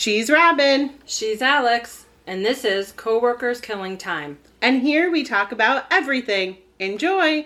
She's Robin, She's Alex, and this is Coworkers Killing Time. and here we talk about everything. Enjoy!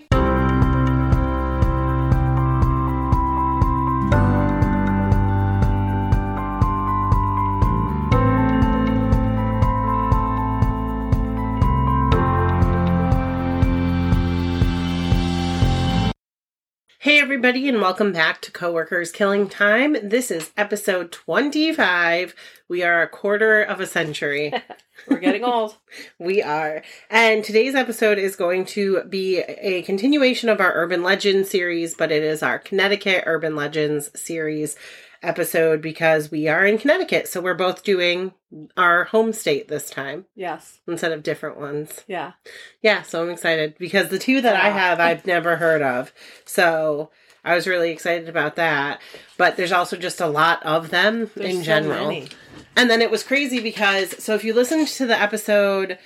Hey, everybody, and welcome back to Coworkers Killing Time. This is episode 25. We are a quarter of a century. We're getting old. We are. And today's episode is going to be a continuation of our Urban Legends series, but it is our Connecticut Urban Legends series episode because we are in Connecticut. So we're both doing our home state this time Yes. instead of different ones. Yeah. Yeah, so I'm excited because the two that I have I've never heard of. So I was really excited about that. But there's also just a lot of them There's in so general. many. And then it was crazy because so if you listened to the episode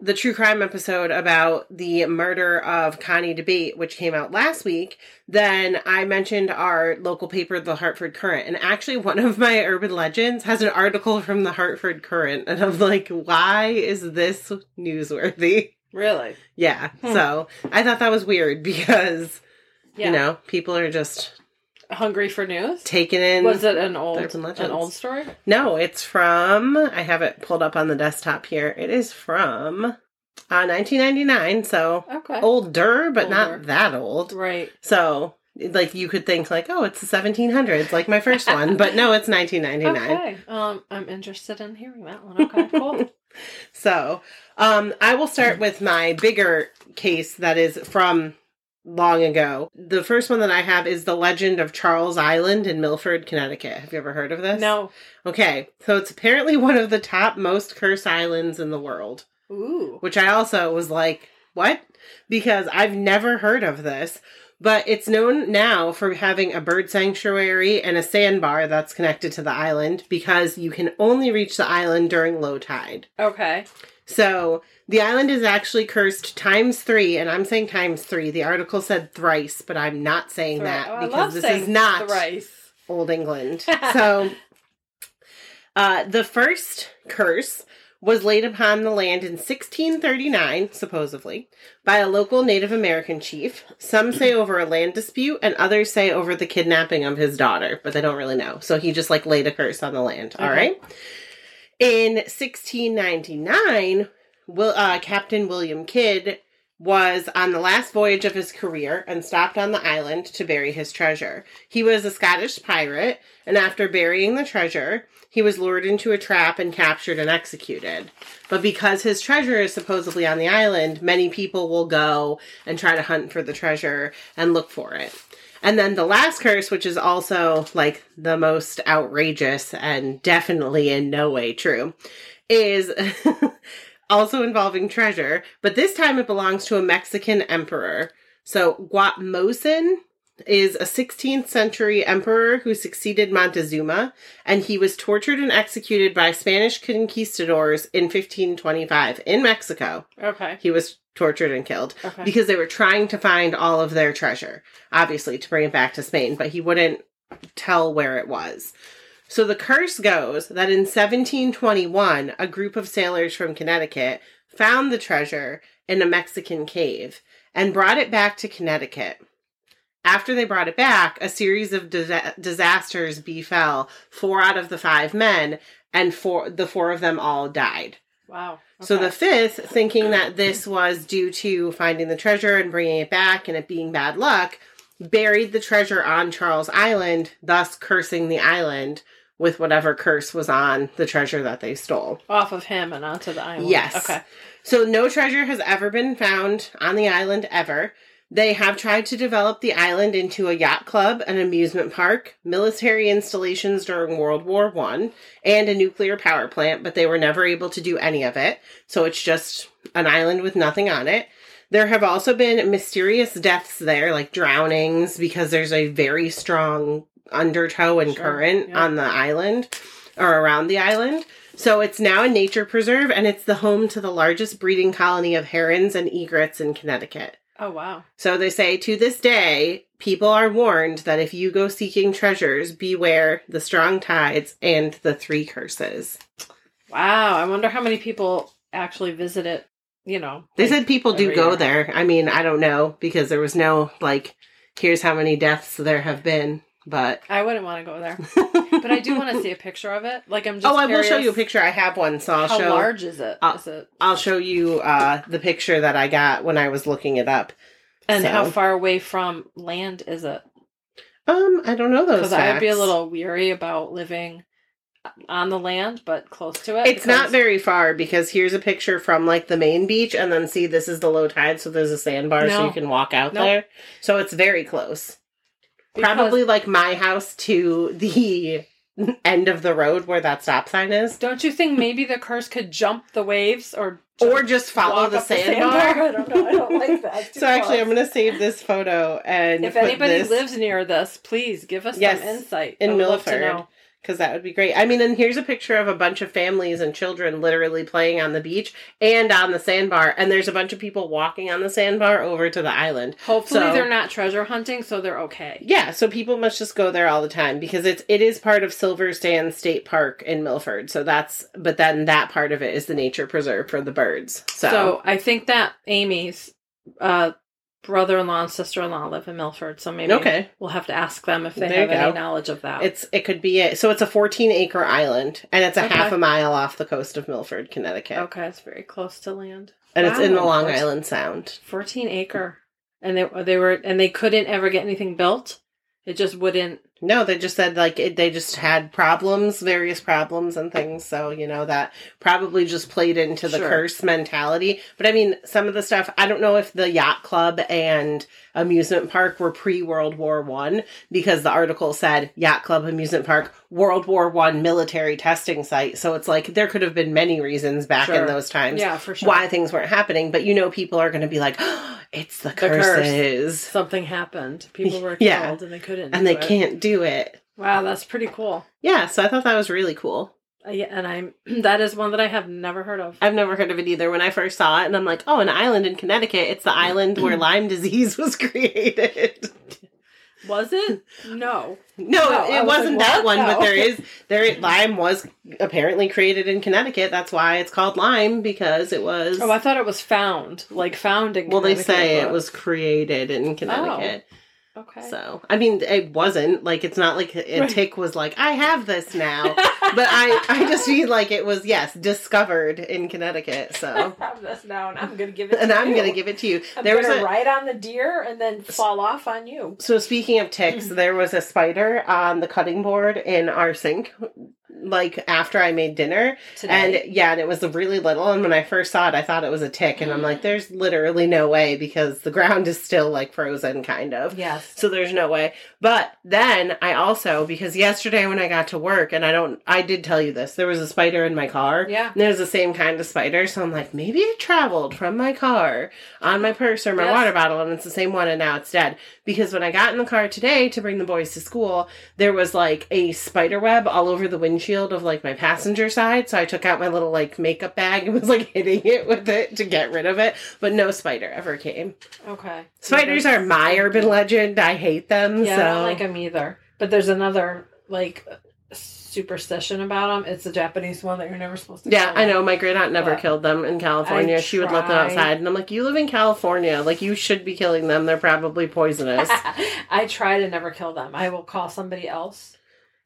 the true crime episode about the murder of Connie Dabate, which came out last week, then I mentioned our local paper, the Hartford Courant. And actually, one of my urban legends has an article from the Hartford Courant. And I'm like, why is this newsworthy? Really? Yeah. Hmm. So I thought that was weird because, Yeah. you know, people are just Hungry for news? taking in. Was it an old an old story? No, it's from. I have it pulled up on the desktop here. It is from uh, 1999, so Okay. older, but Older. not that old. Right. So, like, you could think like, oh, it's the 1700s, like my first one, but no, it's 1999. Okay. Um, I'm interested in hearing that one. Okay, cool. So, um, I will start with my bigger case that is from long ago. The first one that I have is the legend of Charles Island in Milford, Connecticut. Have you ever heard of this? no. Okay, so it's apparently one of the top most cursed islands in the world, Ooh. which I also was like, what? Because I've never heard of this. But it's known now for having a bird sanctuary and a sandbar that's connected to the island because you can only reach the island during low tide. Okay. So the island is actually cursed times three, and I'm saying times three. The article said thrice, but I'm not saying that Oh, because this is not thrice. Old England. so, uh, the first curse was laid upon the land in 1639, supposedly, by a local Native American chief. Some say over a land dispute, and others say over the kidnapping of his daughter, but they don't really know. So he just like laid a curse on the land. All Okay. right. In 1699, Will, uh, Captain William Kidd was on the last voyage of his career and stopped on the island to bury his treasure. He was a Scottish pirate, and after burying the treasure, he was lured into a trap and captured and executed. But because his treasure is supposedly on the island, many people will go and try to hunt for the treasure and look for it. And then the last curse, which is also like the most outrageous and definitely in no way true, is also involving treasure, but this time it belongs to a Mexican emperor. So Guatmosin is a 16th century emperor who succeeded Montezuma, and he was tortured and executed by Spanish conquistadors in 1525 in Mexico. Okay. He was tortured and killed Okay. because they were trying to find all of their treasure, obviously, to bring it back to Spain, but he wouldn't tell where it was. So the curse goes that in 1721, a group of sailors from Connecticut found the treasure in a Mexican cave and brought it back to Connecticut. After they brought it back, a series of disa- disasters befell four out of the five men, and four the four of them all died. Wow. So the fifth, thinking that this was due to finding the treasure and bringing it back and it being bad luck, buried the treasure on Charles Island, thus cursing the island with whatever curse was on the treasure that they stole. off of him and onto the island. Yes. Okay. So no treasure has ever been found on the island ever. They have tried to develop the island into a yacht club, an amusement park, military installations during World War One, and a nuclear power plant, but they were never able to do any of it. So it's just an island with nothing on it. There have also been mysterious deaths there, like drownings, because there's a very strong undertow and Sure, current yeah. on the island or around the island. So it's now a nature preserve and it's the home to the largest breeding colony of herons and egrets in Connecticut. Oh wow. So they say to this day, people are warned that if you go seeking treasures, beware the strong tides and the three curses. Wow. I wonder how many people actually visit it. You know, They like, said people do go year. there. I mean, I don't know because there was no like, here's how many deaths there have been, but. I wouldn't want to go there, but I do want to see a picture of it. Like I'm just. oh, I will show you a picture. I have one, so I'll show How show. large is it? Uh, Is it? I'll show you uh, the picture that I got when I was looking it up. And so- how far away from land is it? Um, I don't know those. Because I'd be a little weary about living on the land, but close to it. It's not very far because here's a picture from like the main beach, and then see this is the low tide, so there's a sandbar, so you can walk out Nope. there. So it's very close. Because- Probably like my house to the end of the road where that stop sign is, Don't you think maybe the curse could jump the waves or or just follow the sandbar. I don't know. I don't like that. So actually, I'm gonna save this photo and If anybody this- lives near this, please give us Yes, some insight. in I would love to Milford. know. because that would be great. I mean, and here's a picture of a bunch of families and children literally playing on the beach and on the sandbar, and there's a bunch of people walking on the sandbar over to the island. Hopefully, So- they're not treasure hunting, so they're okay. Yeah, so people must just go there all the time because it's it is part of Silver Sand State Park in Milford. So that's but then that part of it is the nature preserve for the birds. So, So, I think that Amy's uh, brother-in-law and sister-in-law live in Milford, so maybe okay, we'll have to ask them if they There have any knowledge of that. it's it could be a, so it's a 14 acre island and it's a Okay. half a mile off the coast of Milford, Connecticut, okay. It's very close to land. and it's in the Long Island Sound. 14 acre, and they they were and they couldn't ever get anything built. It just wouldn't. No, they just said like it, they just had problems, various problems and things. So you know that probably just played into the Sure. curse mentality. But I mean, some of the stuff I don't know if the yacht club and amusement park were pre World War One because the article said yacht club amusement park World War One military testing site. So it's like there could have been many reasons back in those times Yeah, for sure. why things weren't happening. But you know, people are going to be like, oh, "It's the, curse. curses," Something happened. People were Yeah. killed, and they couldn't. and they it. can't do it. Wow, that's pretty cool. Yeah, so I thought that was really cool. Uh, yeah, and I'm that is one that I have never heard of. I've never heard of it either. When I first saw it, and I'm like, oh, an island in Connecticut. It's the island where Lyme disease was created. Was it? No. No, No, it, was wasn't like, that one, but there is there. Lyme was apparently created in Connecticut. That's why it's called Lyme because it was. Oh, I thought it was found, like found in. well, they say it was created in Connecticut. Okay. So, I mean, it wasn't like it's not like a Right. tick was like, I have this now. but I, I just mean like it was yes discovered in Connecticut. So, I have this now, and I'm gonna give it. and I'm you. gonna give it to you. I'm there was a ride on the deer and then fall off on you. So speaking of ticks, there was a spider on the cutting board in our sink, like after I made dinner, Today. and yeah, and it was really little. And when I first saw it, I thought it was a tick, and I'm mm. like, "There's literally no way because the ground is still like frozen, kind of." yes. So there's no way. But then I also because yesterday when I got to work, and I don't, I did tell you this, there was a spider in my car. Yeah. And it was the same kind of spider, so I'm like, maybe it traveled from my car on my purse or my Yes. water bottle, and it's the same one, and now it's dead. Because when I got in the car today to bring the boys to school, there was like a spider web all over the windshield of like my passenger side. So I took out my little like makeup bag and was like hitting it with it to get rid of it, but no spider ever came. Okay. Spiders Yeah, are my urban legend. I hate them. Yeah, so I don't like them either. But there's another like superstition about them. It's the Japanese one that you're never supposed to. Yeah, I them. know. My great aunt never But killed them in California. I She would let them outside, and I'm like, "You live in California. Like, you should be killing them. They're probably poisonous." I try to never kill them. I will call somebody else.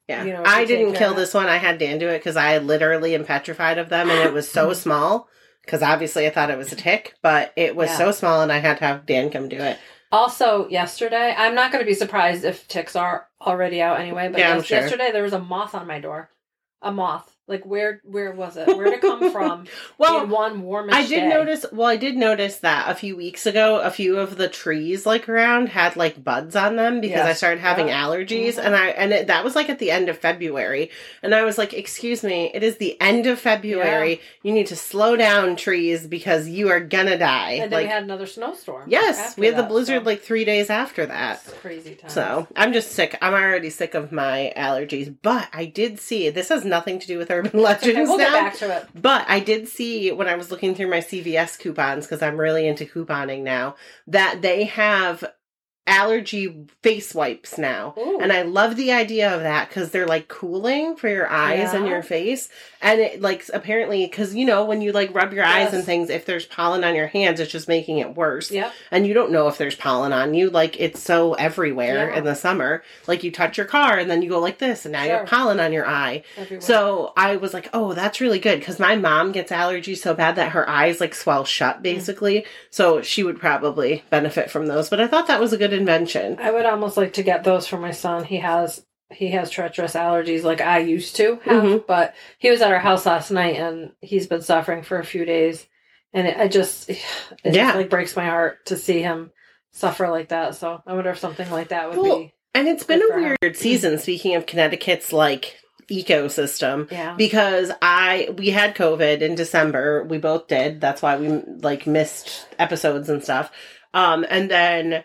Yeah, You know, I didn't kill this one. I had Dan do it because I literally am petrified of them, and it was so small. Because obviously, I thought it was a tick, but it was Yeah. so small, and I had to have Dan come do it. Also, yesterday, I'm not going to be surprised if ticks are already out anyway. But Yeah, I'm yes- sure. yesterday there was a moth on my door. A moth. Like where? Where was it? Where did it come from? Well, one warmish I did day? notice. Well, I did notice that a few weeks ago, a few of the trees like around had like buds on them because I started having Yeah. allergies, Mhm. and I and it, that was like at the end of February, and I was like, "Excuse me, it is the end of February. You need to slow down, trees, because you are gonna die." And then like, we had another snowstorm. yes, we had the blizzard so like three days after that. it's crazy time. So I'm just sick. I'm already sick of my allergies. But I did see this has nothing to do with urban legends Okay, we'll now. get back to it. But I did see when I was looking through my CVS coupons because I'm really into couponing now that they have allergy face wipes now. Ooh. And I love the idea of that because they're like cooling for your eyes and your face. And it like apparently, because you know, when you like rub your eyes and things, if there's pollen on your hands, it's just making it worse. Yep. And you don't know if there's pollen on you. Like it's so everywhere Yeah. in the summer. Like you touch your car and then you go like this and now you have pollen on your eye. Everywhere. So I was like, oh, that's really good because my mom gets allergies so bad that her eyes like swell shut mm. basically. So she would probably benefit from those. But I thought that was a good invention. I would almost like to get those for my son. He has he has treacherous allergies like I used to have, Mhm. but he was at our house last night and he's been suffering for a few days, and it, I just it Yeah. just like breaks my heart to see him suffer like that. So I wonder if something like that would Well, be And it's been a weird season, speaking of Connecticut's like ecosystem. yeah. Because I we had COVID in December. We both did. That's why we like missed episodes and stuff. Um and then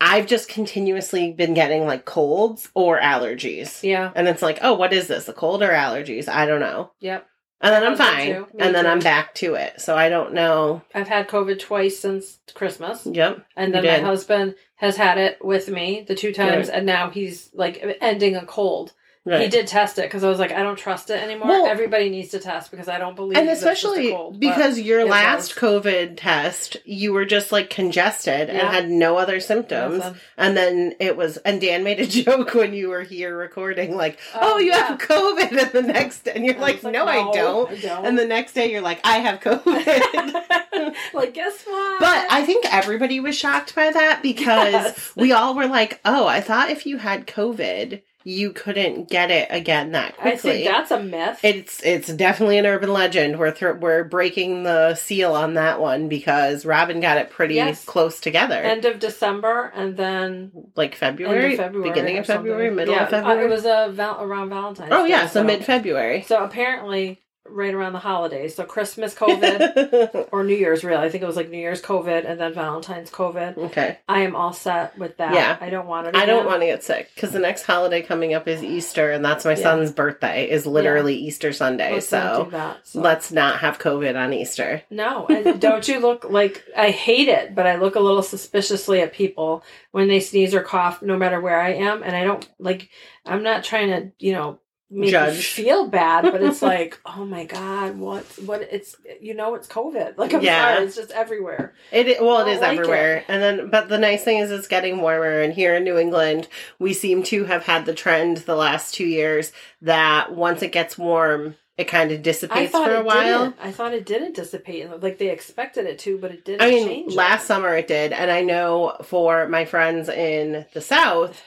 I've just continuously been getting like colds or allergies. Yeah. And it's like, oh, what is this? A cold or allergies? I don't know. Yep. And then I'm fine. too. And then too. I'm back to it. So I don't know. I've had COVID twice since Christmas. Yep. And then my husband has had it with me the two times, and now he's like ending a cold. Right. He did test it because I was like, I don't trust it anymore. Well- Everybody needs to test because I don't believe. and it's just a especially cold, because your last was. COVID test, you were just like congested and had no other symptoms. And then it was, and Dan made a joke when you were here recording, like, Oh, oh, you yeah. have COVID. And the next and you're I like, was no, I don't. I don't. And the next day, you're like, I have COVID. like, guess what? But I think everybody was shocked by that because Yes. we all were like, oh, I thought if you had COVID, you couldn't get it again that quickly. I think that's a myth. It's it's definitely an urban legend. We're th- we're breaking the seal on that one because Robin got it pretty Yes. close together, End of December, and then like February, February, beginning of February, something. middle yeah, of February. uh, it was uh, val- around Valentine's. oh Day, yeah, so mid February. So apparently, right around the holidays. So Christmas COVID or New Year's, really. I think it was like New Year's COVID and then Valentine's COVID. okay, I am all set with that. Yeah. I don't want it. I don't want to get sick because the next holiday coming up is Easter, and that's my Yeah. son's birthday. Is literally Easter Sunday, Let's so that. So. let's not have COVID on Easter. No, and don't you look like I hate it, but I look a little suspiciously at people when they sneeze or cough, no matter where I am, and I don't like. I'm not trying to, you know, make you Judge. feel bad, but it's like, oh my god, what, what? It's you know, it's COVID. Like I'm Yeah. sorry, it's just everywhere. It well, it is like everywhere, it. and then but the nice thing is it's getting warmer, and here in New England, we seem to have had the trend the last two years that once it gets warm, it kind of dissipates for a while. didn't. I thought it didn't dissipate, and like they expected it to, but it didn't. I mean, change last it. summer it did, and I know for my friends in the South,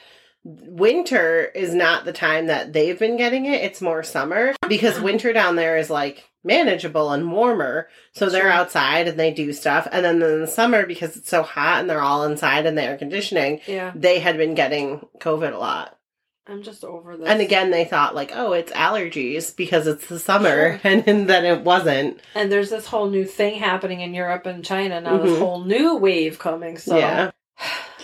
winter is not the time that they've been getting it. It's more summer because winter down there is like manageable and warmer. So they're Sure. outside and they do stuff. And then in the summer, because it's so hot and they're all inside in the air conditioning, Yeah, they had been getting COVID a lot. I'm just over this. And again, they thought like, oh, it's allergies because it's the summer, Sure. and, and then it wasn't. and there's this whole new thing happening in Europe and China now. This Mhm. whole new wave coming. So Yeah.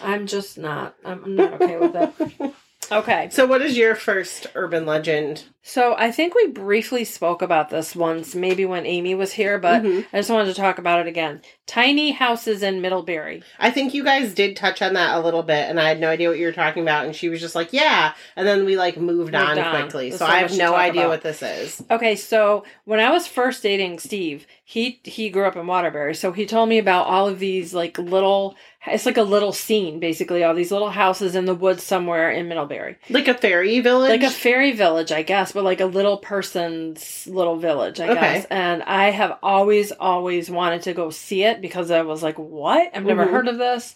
I'm just not. I'm, I'm not okay with it. Okay. So, what is your first urban legend? So I think we briefly spoke about this once, maybe when Amy was here, but Mhm. I just wanted to talk about it again. Tiny houses in Middlebury. I think you guys did touch on that a little bit, and I had no idea what you were talking about. And she was just like, "Yeah," and then we like moved, Moved on, on. quickly. There's So so I have no idea about. what this is. Okay, so when I was first dating Steve, he he grew up in Waterbury, so he told me about all of these like little. It's like a little scene, basically, all these little houses in the woods somewhere in Middlebury, Like a fairy village, like a fairy village, I guess, but like a little person's little village, I Okay. guess. And I have always, always wanted to go see it because I was like, "What? I've never Mhm. heard of this."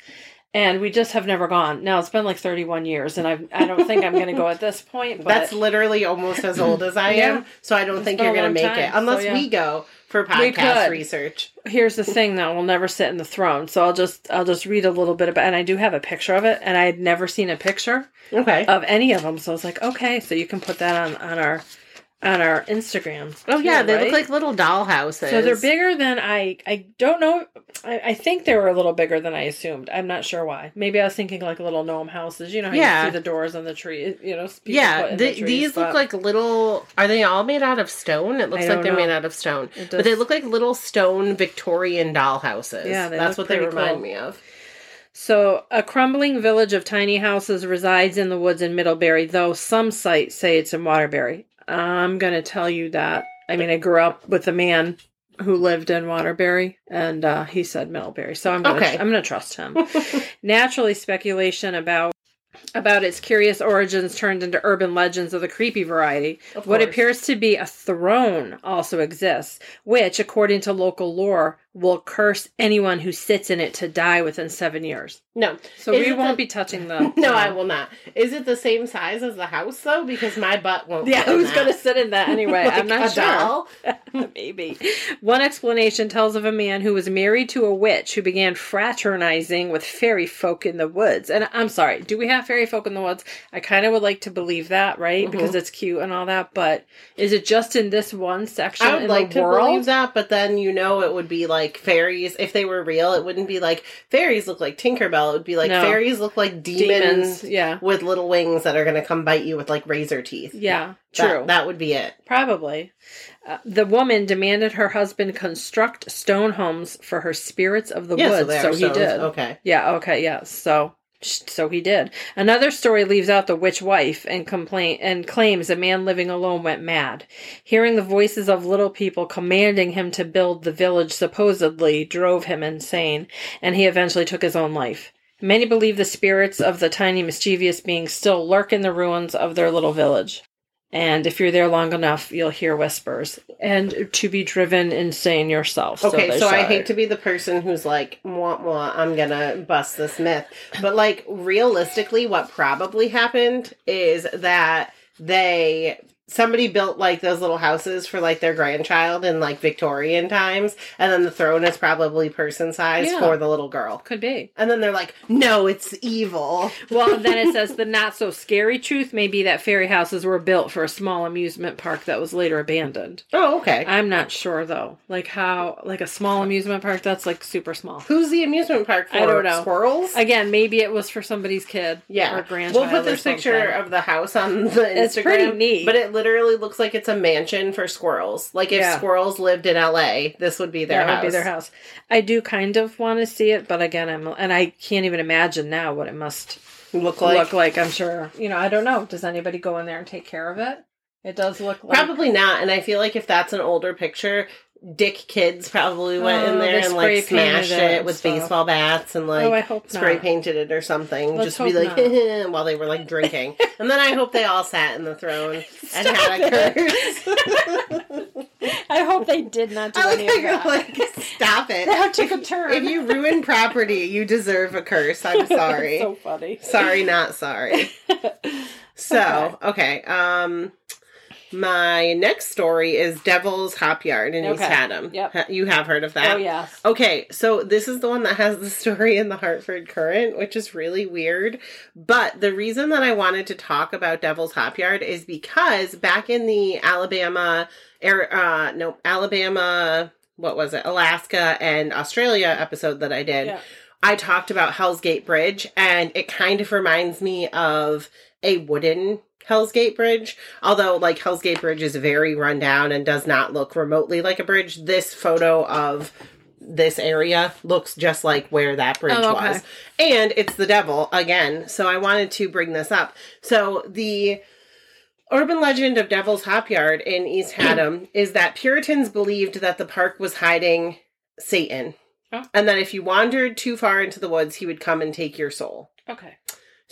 And we just have never gone. Now it's been like 31 years, and I I don't think I'm going to go at this point. But That's literally almost as old as I am. So I don't It's think you're going to make it time, so unless yeah. we go for podcast research. here's the thing though we'll never sit in the throne so i'll just i'll just read a little bit about and i do have a picture of it and i had never seen a picture Okay. of any of them so i was like okay so you can put that on on our on our Instagram. Oh yeah, they right? look like little doll houses. So they're bigger than I. I don't know. I, I think they were a little bigger than I assumed. I'm not sure why. Maybe I was thinking like little gnome houses. You know how Yeah. you see the doors on the tree. You know, Yeah, the, the trees, these look like little. Are they all made out of stone? It looks like they're know. made out of stone, but they look like little stone Victorian doll houses. Yeah, that's what they remind cool. me of. So, a crumbling village of tiny houses resides in the woods in Middlebury, though some sites say it's in Waterbury. I'm going to tell you that. I mean, I grew up with a man who lived in Waterbury, and uh, he said Middlebury, so I'm going to Okay. I'm going to trust him. Naturally, speculation about about its curious origins turned into urban legends of the creepy variety. What appears to be a throne also exists, which, according to local lore, will curse anyone who sits in it to die within seven years. No, So Is we won't the- be touching the. no, I will not. Is it the same size as the house though? Because my butt won't. Yeah, who's going to sit in that anyway? I'm not a sure. doll? Maybe. One explanation tells of a man who was married to a witch who began fraternizing with fairy folk in the woods. And I'm sorry, do we have fairy folk in the woods? I kind of would like to believe that, right? Mm-hmm. Because it's cute and all that. But is it just in this one section I would in like the to world? believe that, but then you know it would be like fairies. If they were real, it wouldn't be like fairies look like Tinkerbell. It would be like No. fairies look like demons, Demons, yeah. with little wings that are going to come bite you with like razor teeth. Yeah, That- true. That, would be it. Probably. Uh, the woman demanded her husband construct stone homes for her spirits of the Yeah, woods, they so, he stones. did. Okay. Yeah, okay, yes. So so he did. Another story leaves out the witch wife and complain and claims a man living alone went mad. Hearing the voices of little people commanding him to build the village supposedly drove him insane, and he eventually took his own life. Many believe the spirits of the tiny mischievous beings still lurk in the ruins of their little village. And if you're there long enough, you'll hear whispers and to be driven insane yourself. Okay, they so, I hate to be the person who's like, mwah, mwah, I'm gonna bust this myth. But like, realistically, what probably happened is that they somebody built like those little houses for like their grandchild in like Victorian times, and then the throne is probably person size Yeah. for the little girl. Could be. And then they're like, no, it's evil. Well, then it says the not so scary truth may be that fairy houses were built for a small amusement park that was later abandoned. Oh, okay. I'm not sure though. Like how, like a small amusement park that's like super small. Who's the amusement park for? I don't know. Squirrels? Again, maybe it was for somebody's kid. Yeah, or grandchild. We'll put this picture of the house on the Instagram. It's pretty neat. but it literally looks like it's a mansion for squirrels. Like if Yeah. squirrels lived in LA, this would be their that house. would be their house. I do kind of want to see it, but again, I'm and I can't even imagine now what it must Look like look like. I'm sure you know. I don't know. Does anybody go in there and take care of it? It does look like probably not. And I feel like if that's an older picture, Dick Kids probably went Oh, in there and like smashed it it, with stuff. baseball bats and like oh, spray not. painted it or something. Let's just to be like while they were like drinking. and then I hope they all sat in the throne and had a curse. I hope they did not do I any of that. like, stop it. That took a turn. If you ruin property, you deserve a curse. I'm sorry. so funny. sorry, not sorry. So, okay. Um my next story is Devil's Hop Yard in East Okay. Haddam. Yep. You have heard of that? Oh yes. Okay, so this is the one that has the story in the Hartford Courant, which is really weird. But the reason that I wanted to talk about Devil's Hop Yard is because back in the Alabama, air, uh, no, Alabama, what was it, Alaska and Australia episode that I did, Yeah. I talked about Hell's Gate Bridge, and it kind of reminds me of a wooden Hell's Gate Bridge. Although, like, Hell's Gate Bridge is very run down and does not look remotely like a bridge. This photo of this area looks just like where that bridge Oh, okay. was. And it's the devil again. So I wanted to bring this up. So the urban legend of Devil's Hop Yard in East Haddam is that Puritans believed that the park was hiding Satan. Oh. And that if you wandered too far into the woods, he would come and take your soul. Okay.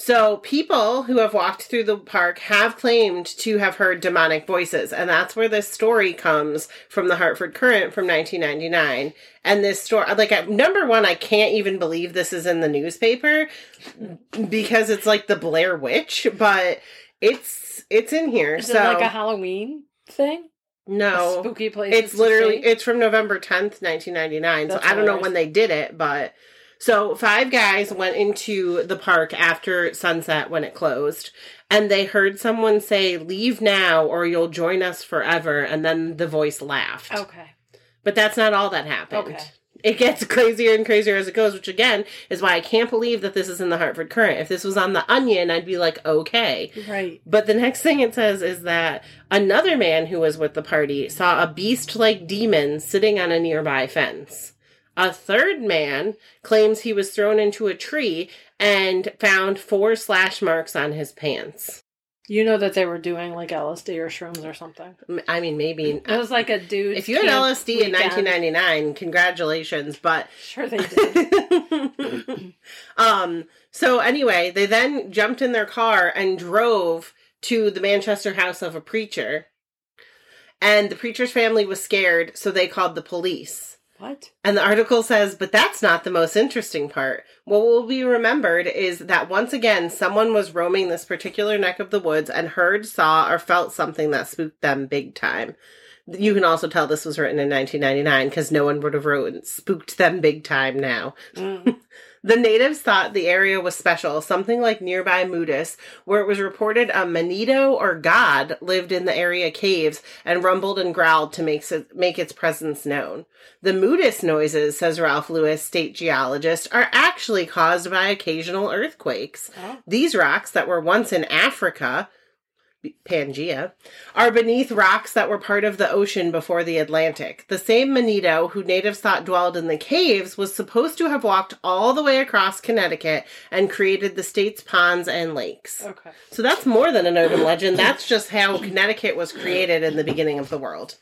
So, people who have walked through the park have claimed to have heard demonic voices, and that's where this story comes from the Hartford Courant from 1999. And this story, like, at number one, I can't even believe this is in the newspaper because it's like the Blair Witch, but it's it's in here. Is so it like a Halloween thing? A no, spooky place. it's literally it's from November 10th, 1999. That's so I don't know when they did it, but So, five guys went into the park after sunset when it closed, and they heard someone say, Leave now or you'll join us forever. And then the voice laughed. Okay. But that's not all that happened. Okay. It gets crazier and crazier as it goes, which again is why I can't believe that this is in the Hartford Courant. If this was on the Onion, I'd be like, okay. Right. But the next thing it says is that another man who was with the party saw a beast like demon sitting on a nearby fence. A third man claims he was thrown into a tree and found four slash marks on his pants. You know that they were doing like LSD or shrooms or something. I mean, maybe. It was like a dude. If you had LSD in 1999, congratulations. But Sure they did. um so anyway they then jumped in their car and drove to the manchester house of a preacher and the preacher's family was scared so they called the police what? and the article says but that's not the most interesting part what will be remembered is that once again someone was roaming this particular neck of the woods and heard saw or felt something that spooked them big time you can also tell this was written in 1999 because no one would have wrote spooked them big time now Mm. the natives thought the area was special, something like nearby Moodus, where it was reported a Manito or god lived in the area caves and rumbled and growled to make, make its presence known. The Moodus noises, says Ralph Lewis, state geologist, are actually caused by occasional earthquakes. Oh. These rocks that were once in Africa, Pangea, are beneath rocks that were part of the ocean before the Atlantic. The same Manito, who natives thought dwelled in the caves, was supposed to have walked all the way across Connecticut and created the state's ponds and lakes. Okay. So that's more than an urban legend. That's just how Connecticut was created in the beginning of the world.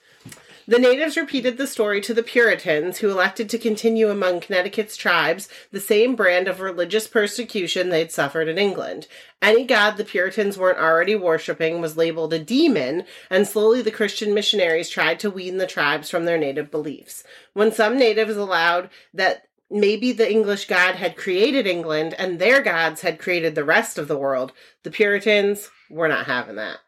The natives repeated the story to the Puritans, who elected to continue among Connecticut's tribes the same brand of religious persecution they'd suffered in England. Any god the Puritans weren't already worshipping was labeled a demon, and slowly the Christian missionaries tried to wean the tribes from their native beliefs. When some natives allowed that maybe the English god had created England and their gods had created the rest of the world, the Puritans were not having that.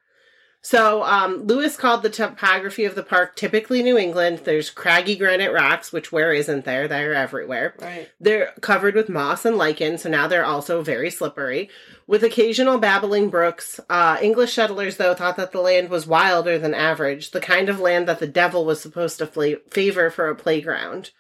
So, um, Lewis called the topography of the park typically New England. There's craggy granite rocks, which where isn't there? They're everywhere. Right. They're covered with moss and lichen, so now they're also very slippery. With occasional babbling brooks, uh, English settlers, though, thought that the land was wilder than average, the kind of land that the devil was supposed to fla- favor for a playground.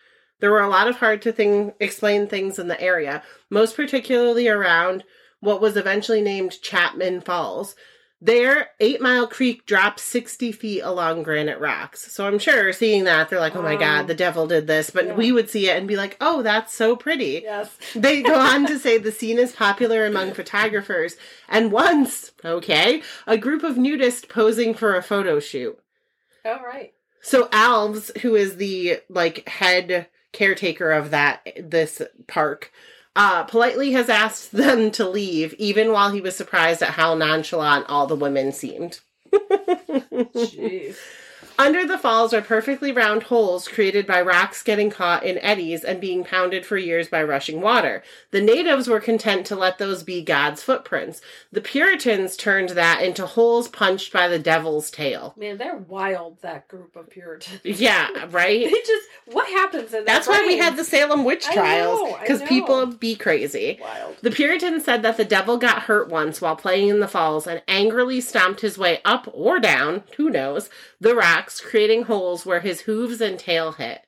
There were a lot of hard to thing- explain things in the area, most particularly around what was eventually named Chapman Falls. There, Eight Mile Creek drops 60 feet along granite rocks. So I'm sure seeing that, they're like, oh my Wow. god, the um, devil did this. But Yeah. we would see it and be like, oh, that's so pretty. Yes. They go on to say the scene is popular among photographers. And once, okay, a group of nudists posing for a photo shoot. Oh right. So Alves, who is the like head caretaker of that this park, uh, politely has asked them to leave, even while he was surprised at how nonchalant all the women seemed. Jeez. Under the falls are perfectly round holes created by rocks getting caught in eddies and being pounded for years by rushing water. The natives were content to let those be God's footprints. The Puritans turned that into holes punched by the devil's tail. Man, they're wild. That group of Puritans. Yeah, right? They just what happens in That's why we had the Salem witch trials because people be crazy. wild. The Puritans said that the devil got hurt once while playing in the falls and angrily stomped his way up or down, who knows, the rocks, creating holes where his hooves and tail hit.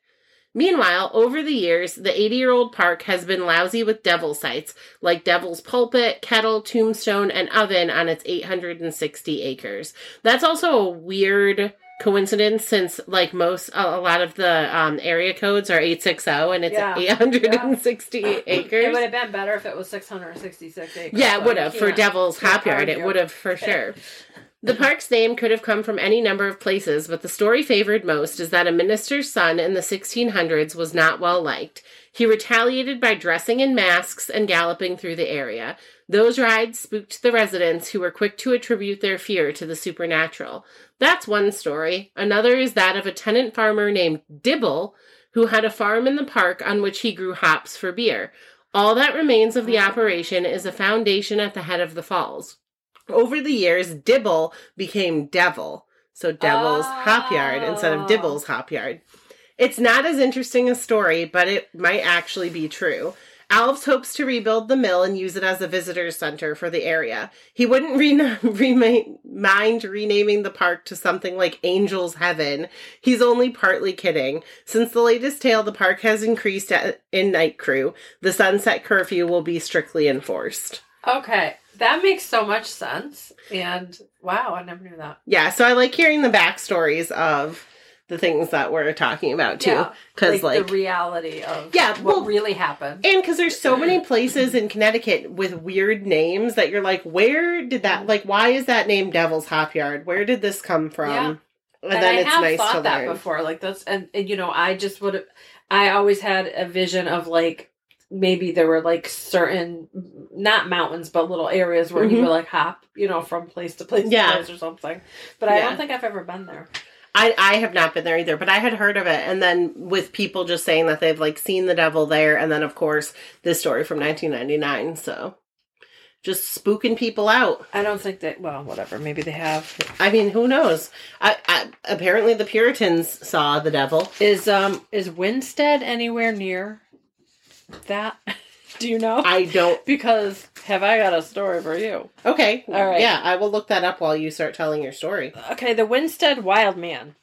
Meanwhile, over the years, the 80 year old park has been lousy with devil sites, like Devil's Pulpit, Kettle, Tombstone, and Oven on its 860 acres. That's also a weird coincidence since, like most, a, lot of the um, area codes are 860 and it's Yeah. 860 It acres. It would have been better if it was 666 acres. Yeah, it would have. For Devil's Hop Yard, it would have for sure. The park's name could have come from any number of places, but the story favored most is that a minister's son in the 1600s was not well liked. He retaliated by dressing in masks and galloping through the area. Those rides spooked the residents who were quick to attribute their fear to the supernatural. That's one story. Another is that of a tenant farmer named Dibble who had a farm in the park on which he grew hops for beer. All that remains of the operation is a foundation at the head of the falls. Over the years, Dibble became Devil. So Devil's Hop Yard instead of Oh. Dibble's Hop Yard. It's not as interesting a story, but it might actually be true. Alves hopes to rebuild the mill and use it as a visitors center for the area. He wouldn't re- re- mind renaming the park to something like Angel's Heaven. He's only partly kidding. Since the latest tale, the park has increased at, in night crew. The sunset curfew will be strictly enforced. Okay, that makes so much sense. And wow, I never knew that. Yeah, so I like hearing the backstories of the things that we're talking about too, Yeah, because like, like, the reality of Yeah, what well- really happened. and because there's so many places in Connecticut with weird names that you're like, where did that? Mm. Like, why is that name Devil's Hop Yard? Where did this come from? Yeah. And, And, then I it's have nice thought to that learn. before. Like that's and, and you know, I just would have. I always had a vision of like maybe there were like certain not mountains but little areas where you Mhm. would like hop, you know, from place to place Yeah. to place or something. But I don't think I've ever been there. I I have not been there either, but I had heard of it, and then with people just saying that they've like seen the devil there, and then of course this story from 1999. So just spooking people out. I don't think that. Well, whatever. Maybe they have. I mean, who knows? I, I apparently the Puritans saw the devil. Is um is Winsted anywhere near that? Do you know? I don't. because have I got a story for you? Okay, All right. Yeah, I will look that up while you start telling your story. Okay, the Winsted Wild Man.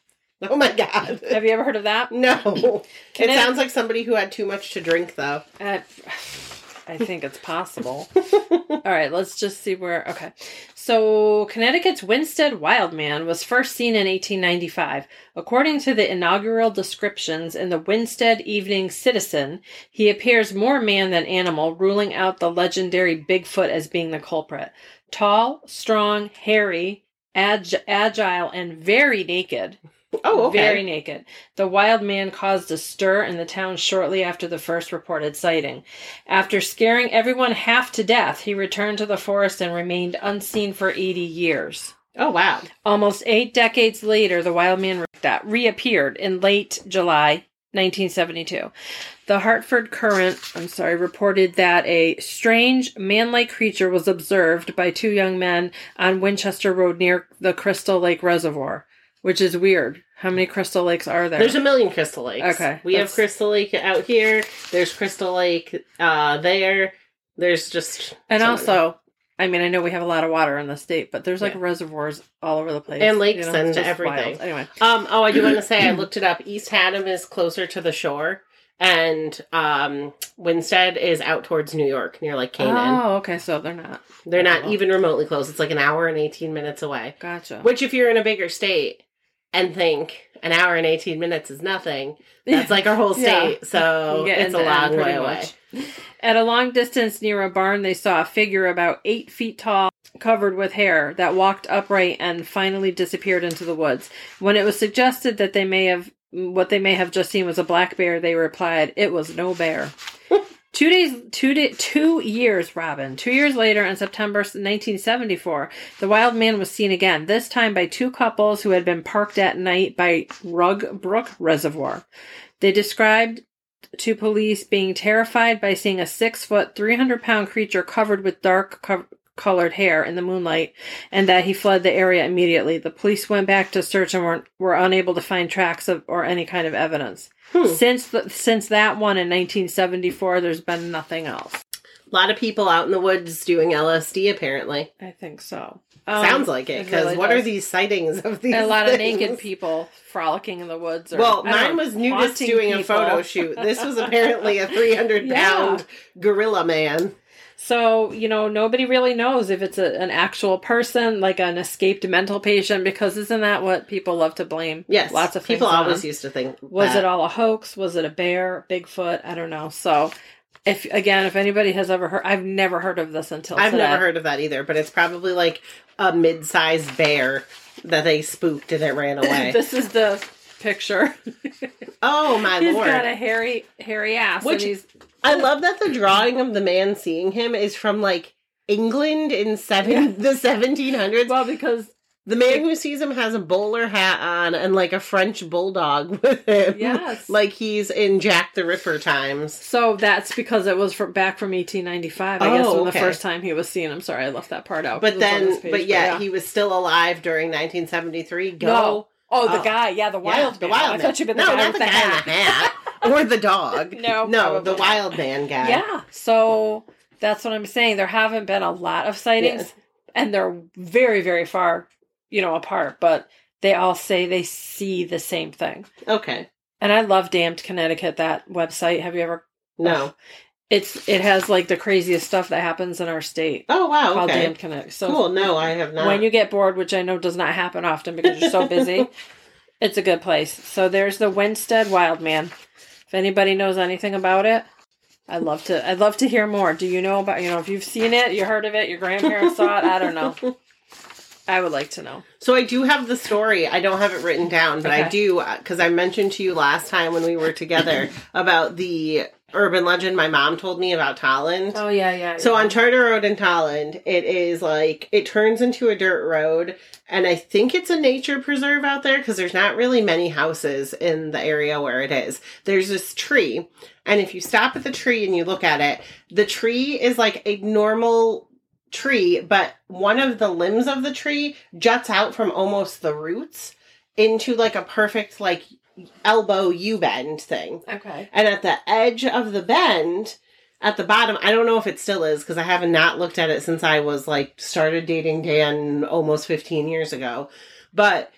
Oh my god. Have you ever heard of that? No. it Can I- sounds like somebody who had too much to drink, though. Uh, I think it's possible. All right, let's just see where. Okay. So, Connecticut's Winsted Wildman was first seen in 1895. According to the inaugural descriptions in the Winsted Evening Citizen, he appears more man than animal, ruling out the legendary Bigfoot as being the culprit. Tall, strong, hairy, ag- agile, and very naked. Oh, okay. Very naked. The wild man caused a stir in the town shortly after the first reported sighting. After scaring everyone half to death, he returned to the forest and remained unseen for 80 years. Oh, wow. Almost eight decades later, the wild man re- reappeared in late July 1972. The Hartford Courant, I'm sorry, reported that a strange man-like creature was observed by two young men on Winchester Road near the Crystal Lake Reservoir, which is weird. How many Crystal Lakes are there? There's a million Crystal Lakes. Okay, We have Crystal Lake out here. There's Crystal Lake uh, there. There's just. and so many. also, I mean, I know we have a lot of water in the state, but there's like Yeah. reservoirs all over the place. And lakes it's and everything. wild. Anyway, Um, oh, I do want to say I looked it up. East Haddam is closer to the shore, and um, Winsted is out towards New York, near like Canaan. Oh, okay, so they're not. They're not even remotely close. It's like an hour and 18 minutes away. Gotcha. Which, if you're in a bigger state and think an hour and 18 minutes is nothing, that's like our whole Yeah. state. So it's a end to end long way pretty away. At a long distance near a barn, they saw a figure about eight feet tall, covered with hair, that walked upright and finally disappeared into the woods. When it was suggested that they may have what they may have just seen was a black bear, they replied, "It was no bear." Two days, two day, two years, Robin. Two years later, in September 1974, the wild man was seen again. This time by two couples who had been parked at night by Rugg Brook Reservoir. They described to police being terrified by seeing a six foot, 300 pound creature covered with dark colored hair in the moonlight and that he fled the area immediately. The police went back to search and were, were unable to find tracks of or any kind of evidence. Hmm. Since the, since that one in 1974, there's been nothing else. A lot of people out in the woods doing LSD, apparently. I think so. Sounds like it, because really what are these sightings of these? a lot of naked people frolicking in the woods. Or, Well, mine know, was nudist doing a photo shoot. This was apparently a 300 Yeah. pound gorilla man. So, you know, nobody really knows if it's a, an actual person, like an escaped mental patient, because isn't that what people love to blame? Yes, Lots of people things on? always used to think. Was that. it all a hoax? Was it a bear, Bigfoot? I don't know. So, if again, if anybody has ever heard, I've never heard of this until I've today. never heard of that either, but it's probably like a mid-sized bear that they spooked and it ran away. this is the picture. oh my he's lord! got a hairy, hairy ass, Which- and he's I love that the drawing of the man seeing him is from like England in seven the 1700s. well because The man who sees him has a bowler hat on and like a French bulldog with him. Yes. like he's in Jack the Ripper times. So that's because it was from back from 1895. I guess Oh, when okay. the first time he was seen. I'm sorry, I left that part out. But It was on then, page, but yeah, he was still alive during 1973. Go. No. Oh, the Oh. guy, yeah, the Yeah, wild, the man. wild I thought you meant the no, guy not with the the guy the hat. or the dog. No, no, the not. wild man guy. Yeah. So that's what I'm saying. There haven't been a lot of sightings, Yes. and they're very, very far, you know, apart. But they all say they see the same thing. Okay. And I love Damned Connecticut. That website. Have you ever? No. It's it has like the craziest stuff that happens in our state Oh wow. called Okay. Damned Connecticut. So cool. No, I have not. when you get bored, which I know does not happen often because you're so busy, it's a good place. So there's the Winsted Wild Man. If anybody knows anything about it, I'd love to. I'd love to hear more. Do you know about? You know, if you've seen it, you heard of it, your grandparents saw it. I don't know. I would like to know. So I do have the story. I don't have it written down, but I do uh, because I mentioned to you last time when we were together about the urban legend my mom told me about Tolland. Oh yeah, yeah. So on Charter Road in Tolland, it is like it turns into a dirt road, and I think it's a nature preserve out there because there's not really many houses in the area where it is. There's this tree, and if you stop at the tree and you look at it, the tree is like a normal tree, but one of the limbs of the tree juts out from almost the roots into like a perfect like elbow U bend thing. okay. And at the edge of the bend, at the bottom, I don't know if it still is because I haven't looked at it since I was like started dating Dan almost 15 years ago. But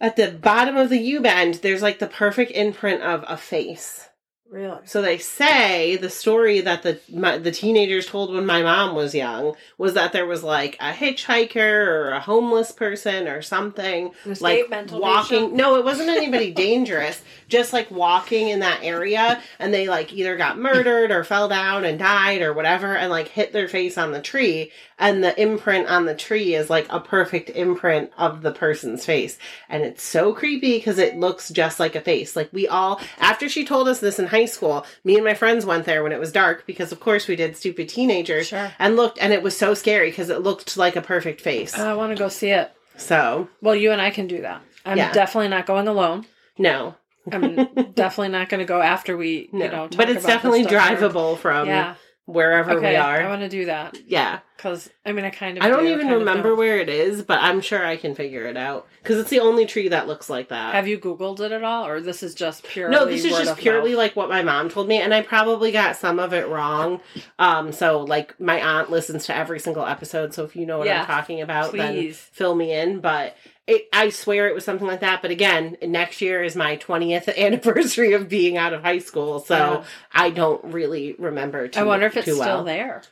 at the bottom of the U bend, there's like the perfect imprint of a face. Really? So they say the story that the my, the teenagers told when my mom was young was that there was like a hitchhiker or a homeless person or something like walking patient? no it wasn't anybody dangerous just like walking in that area and they like either got murdered or fell down and died or whatever and like hit their face on the tree and the imprint on the tree is like a perfect imprint of the person's face and it's so creepy because it looks just like a face like we all after she told us this in high school me and my friends went there when it was dark because of course we did stupid teenagers Sure. and looked and it was so scary because it looked like a perfect face I want to go see it. so Well, you and I can do that. I'm Yeah. definitely not going alone. no I'm definitely not going to go after we, No, you know, but it's definitely drivable from Yeah. Wherever Okay. we are. I want to do that yeah, because I mean, I kind of. I don't do, even remember where it is, but I'm sure I can figure it out because it's the only tree that looks like that. Have you Googled it at all, or this is just purely? no, this is just purely mouth? like what my mom told me, and I probably got some of it wrong. Um, so like my aunt listens to every single episode, so if you know what Yeah. I'm talking about, then fill me in. But it, I swear it was something like that. But again, next year is my 20th anniversary of being out of high school, so Yeah. I don't really remember. Too, I wonder if it's still well. there.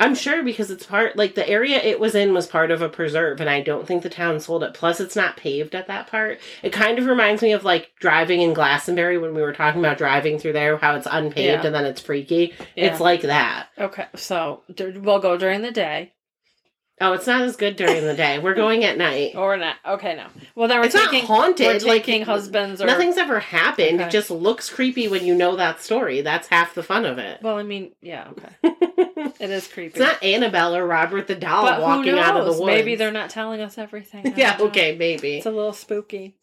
I'm sure because it's part like the area it was in was part of a preserve, and I don't think the town sold it. Plus, it's not paved at that part. It kind of reminds me of like driving in Glastonbury when we were talking about driving through there, how it's unpaved Yeah. and then it's freaky. Yeah. It's like that. Okay, so we'll go during the day Oh, it's not as good during the day. We're going at night. or not. Okay, no. Well, then we're It's not haunted, We're like, taking husbands or Nothing's ever happened. Okay. It just looks creepy when you know that story. That's half the fun of it. Well, I mean, yeah, okay. it's creepy. It is not Annabelle or Robert the doll but walking out of the woods. Maybe they're not telling us everything. Yeah, okay, maybe. It's a little spooky.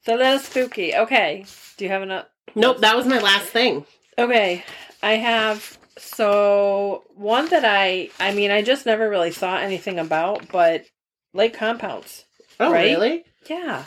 It's a little spooky. Okay. Do you have enough? Nope, that was my last thing. Okay, I have so one that I I mean I just never really thought anything about, but Lake Compounce. Oh, Right? really? Yeah,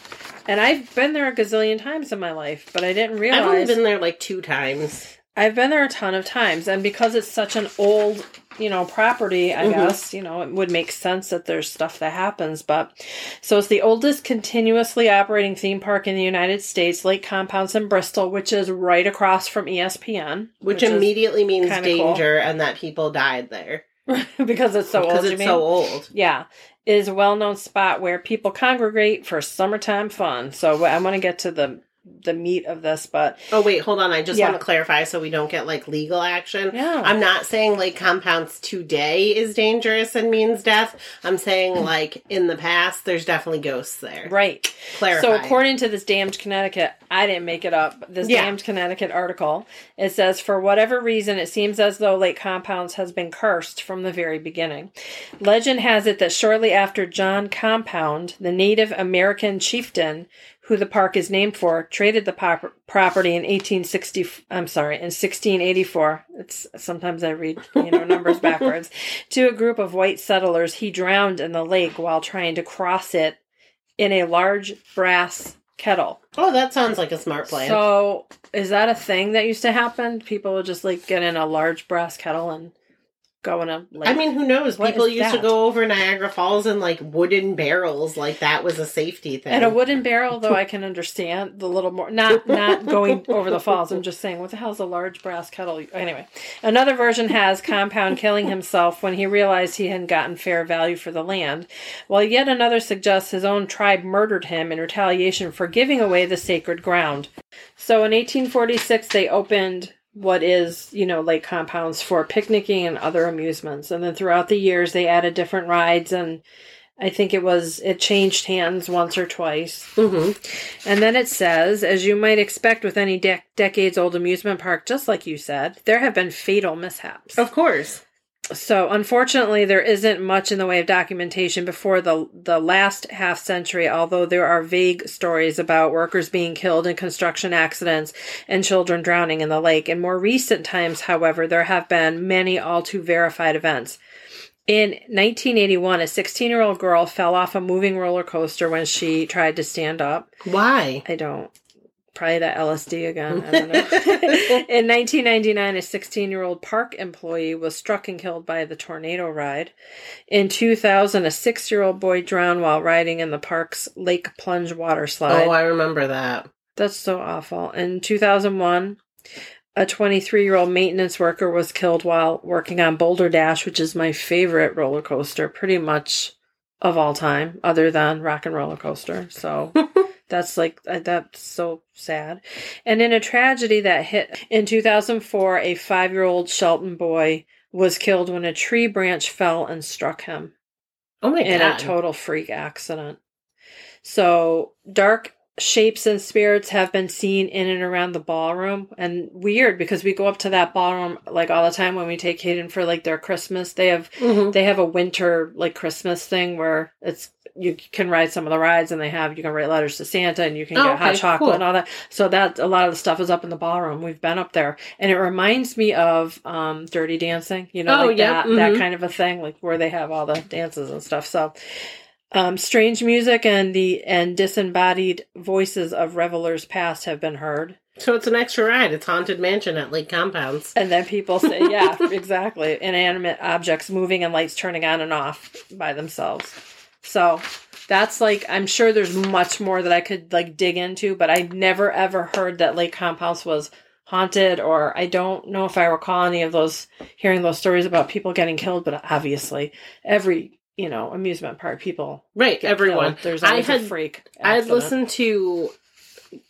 and I've been there a gazillion times in my life, but I didn't realize I've only been there like two times. I've been there a ton of times, and because it's such an old, you know, property, I Mhm. guess, you know, it would make sense that there's stuff that happens. But so it's the oldest continuously operating theme park in the United States, Lake Compounce in Bristol, which is right across from ESPN, Which, is- immediately means kinda cool. danger and that people died there. because it's so because old. you it's so old. Yeah, it is a well-known spot where people congregate for summertime fun. So I want to get to the the meat of this, but Oh wait, hold on. I just Yeah. want to clarify so we don't get like legal action. yeah, I'm not saying Lake Compounce today is dangerous and means death. I'm saying like in the past there's definitely ghosts there. right. Clarify. So, according to this Damned Connecticut, I didn't make it up. This Yeah. Damned Connecticut article, it says for whatever reason, it seems as though Lake Compounce has been cursed from the very beginning. Legend has it that shortly after John Compounce, the Native American chieftain who the park is named for, traded the pop- property in 1860. I'm sorry, in 1684. It's sometimes I read you know numbers backwards to a group of white settlers. He drowned in the lake while trying to cross it in a large brass kettle. Oh, that sounds like a smart plan. So, is that a thing that used to happen? People would just like get in a large brass kettle and go up. Like, I mean, who knows? People used to go over Niagara Falls in like wooden barrels, like that was a safety thing. and a wooden barrel, though I can understand the little more. Not not going over the falls. I'm just saying, what the hell is a large brass kettle? Anyway, another version has Compounce killing himself when he realized he hadn't gotten fair value for the land, while yet another suggests his own tribe murdered him in retaliation for giving away the sacred ground. So in 1846, they opened what is, you know, Lake Compounce for picnicking and other amusements. And then throughout the years, they added different rides and I think it was, it changed hands once or twice. hmm And then it says, as you might expect with any dec decades old amusement park, just like you said, there have been fatal mishaps. Of course. So, unfortunately, there isn't much in the way of documentation before the the last half century. Although there are vague stories about workers being killed in construction accidents and children drowning in the lake. In more recent times, however, there have been many all too verified events. In 1981, a 16 year old girl fell off a moving roller coaster when she tried to stand up. Why? I don't. Probably that LSD again. I don't know. In 1999, a 16 year old park employee was struck and killed by the tornado ride. In 2000, a six year old boy drowned while riding in the park's lake plunge water slide. Oh, I remember that. That's so awful. In 2001, a 23 year old maintenance worker was killed while working on Boulder Dash, which is my favorite roller coaster, pretty much of all time, other than Rock and Roller Coaster. So that's like, uh, that's so sad. And in a tragedy that hit in 2004, a five year old Shelton boy was killed when a tree branch fell and struck him Oh my God. in a total freak accident. So dark shapes and spirits have been seen in and around the ballroom and weird because we go up to that ballroom like all the time when we take Hayden for like their Christmas. They have Mhm. they have a winter like Christmas thing where it's you can ride some of the rides and they have you can write letters to Santa and you can Oh, get hot chocolate cool. and all that. So that a lot of the stuff is up in the ballroom. We've been up there and it reminds me of um Dirty Dancing, you know, Oh, like yep, that that mhm. kind of a thing, like where they have all the dances and stuff. So um, strange music and the and disembodied voices of revelers past have been heard. So it's an extra ride. It's Haunted Mansion at Lake Compounce. And then people say, yeah, exactly. Inanimate objects moving and lights turning on and off by themselves. So that's like, I'm sure there's much more that I could like dig into, but I never ever heard that Lake Compounce was haunted, or I don't know if I recall any of those, hearing those stories about people getting killed, but obviously every, you know, amusement park, people Right, everyone. killed. There's I had a freak. I had listened to,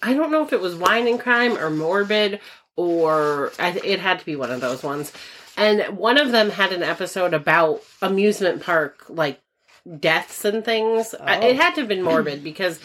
I don't know if it was Wine and Crime or Morbid, or it had to be one of those ones. And one of them had an episode about amusement park, like deaths and things. Oh. It had to have been Morbid because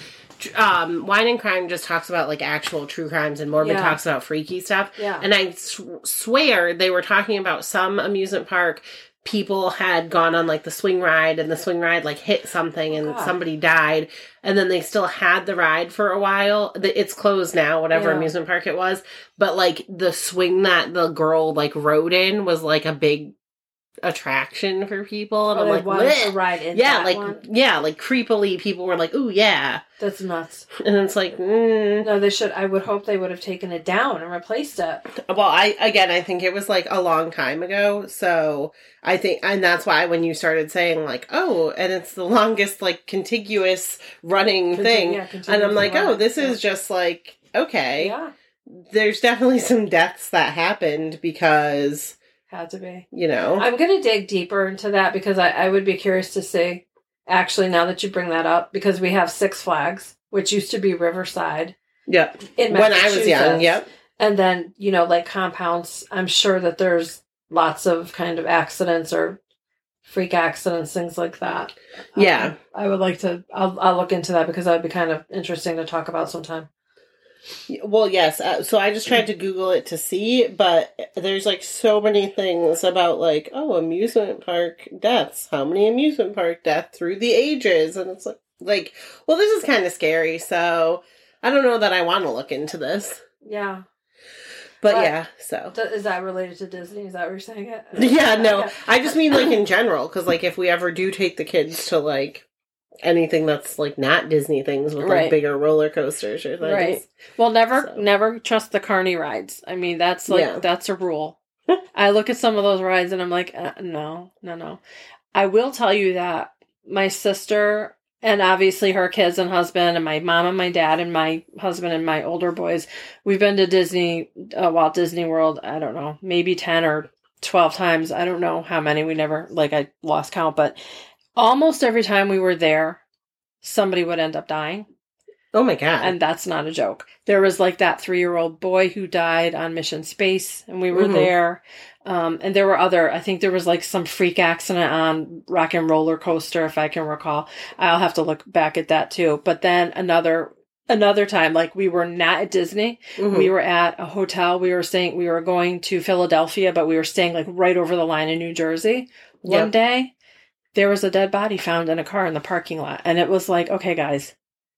um, Wine and Crime just talks about like actual true crimes, and Morbid Yeah. talks about freaky stuff. Yeah. And I s- swear they were talking about some amusement park. People had gone on like the swing ride, and the swing ride like hit something, and God. somebody died. And then they still had the ride for a while. It's closed now, whatever Yeah. amusement park it was. But like the swing that the girl like rode in was like a big attraction for people, and Oh, I'm like, wanted to ride in yeah, like one? yeah, like creepily, people were like, oh yeah," That's nuts. and it's like, mm. No, they should. I would hope they would have taken it down and replaced it. Well, I again, I think it was like a long time ago. So I think, and that's why when you started saying like, oh, and it's the longest like contiguous running thing, yeah, and I'm like, oh, this Yeah. is just like okay. Yeah, There's definitely some deaths that happened because had to be. you know, I'm gonna dig deeper into that because I, I would be curious to see. Actually, now that you bring that up, because we have Six Flags, which used to be Riverside yep. in When I was young, yep. and then you know, Lake Compounce. I'm sure that there's lots of kind of accidents or freak accidents, things like that. Yeah. Um, I would like to. I'll I'll look into that because that would be kind of interesting to talk about sometime. Well, yes. Uh, so I just tried to Google it to see, but there's like so many things about like, oh, amusement park deaths. How many amusement park deaths through the ages? And it's like, like, well, this is kind of scary. So I don't know that I want to look into this. Yeah. But But- yeah, so. Is that related to Disney? Is that what you're saying? It? Yeah, no. Okay. I just mean like in general, because like if we ever do take the kids to like anything that's like not Disney things with like Right. bigger roller coasters or things. Right. Well, never, So. never trust the carny rides. I mean, that's like Yeah. that's a rule. I look at some of those rides and I'm like, uh, no, no, no. I will tell you that my sister and obviously her kids and husband and my mom and my dad and my husband and my older boys, we've been to Disney, uh, Walt Disney World. I don't know, maybe ten or twelve times. I don't know how many. We never like I lost count, but almost every time we were there, somebody would end up dying. Oh my god. And that's not a joke. There was like that three year old boy who died on Mission Space, and we were Mhm. there. Um, and there were other, I think there was like some freak accident on Rock and Roller Coaster, if I can recall. I'll have to look back at that too. But then another, another time, like we were not at Disney. Mhm. We were at a hotel. We were staying, we were going to Philadelphia, but we were staying like right over the line in New Jersey. One Yep. day, there was a dead body found in a car in the parking lot. And it was like, okay, guys,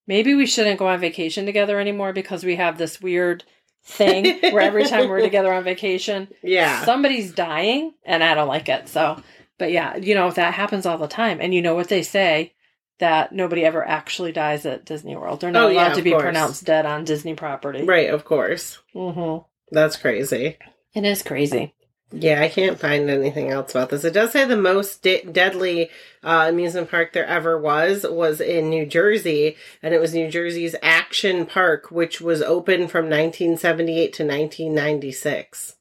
maybe we shouldn't go on vacation together anymore because we have this weird thing where every time we're together on vacation, yeah. somebody's dying and I don't like it. So, but yeah, you know, that happens all the time. And you know what they say that nobody ever actually dies at Disney World. They're not Oh, yeah, allowed to be course. pronounced dead on Disney property. right, of course. hmm That's crazy. It is crazy. Yeah, I can't find anything else about this. It does say the most de- deadly uh, amusement park there ever was was in New Jersey, and it was New Jersey's Action Park, which was open from 1978 to 1996.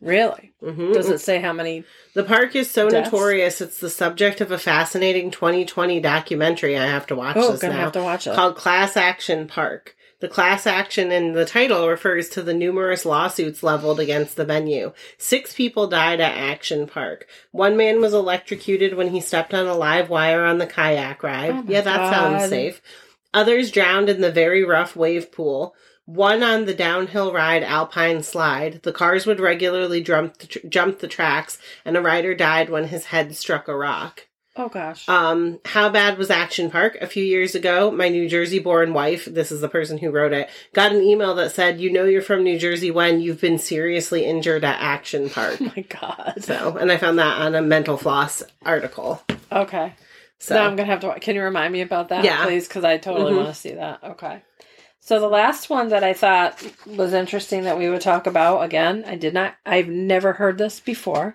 Really? hmm Does it say how many? The park is so Deaths? notorious; it's the subject of a fascinating 2020 documentary. I have to watch Oh, this gonna now. have to watch it. called Class Action Park. The class action in the title refers to the numerous lawsuits leveled against the venue. Six people died at Action Park. One man was electrocuted when he stepped on a live wire on the kayak ride. Oh yeah, that sounds safe. Others drowned in the very rough wave pool. One on the downhill ride Alpine Slide. The cars would regularly jump the, tr- jump the tracks, and a rider died when his head struck a rock. Oh gosh. Um, how bad was Action Park? A few years ago, my New Jersey born wife, this is the person who wrote it, got an email that said, You know you're from New Jersey when you've been seriously injured at Action Park. oh my god. so, and I found that on a Mental Floss article. Okay. So, now I'm gonna have to. Can you remind me about that, Yeah. please? Because I totally Mhm. want to see that. Okay. So the last one that I thought was interesting that we would talk about again, I did not. I've never heard this before.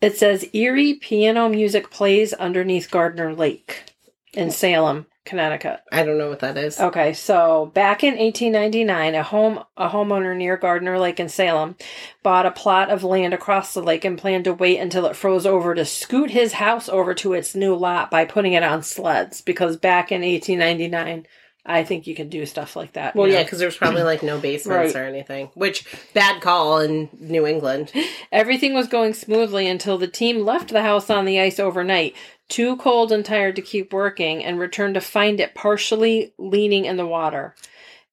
It says eerie piano music plays underneath Gardner Lake in Salem, Connecticut. I don't know what that is. Okay, so back in 1899, a home a homeowner near Gardner Lake in Salem bought a plot of land across the lake and planned to wait until it froze over to scoot his house over to its new lot by putting it on sleds because back in 1899, I think you can do stuff like that. Well, you yeah, know. because there's probably like no basements Right. or anything. Which, bad call in New England. Everything was going smoothly until the team left the house on the ice overnight, too cold and tired to keep working, and returned to find it partially leaning in the water.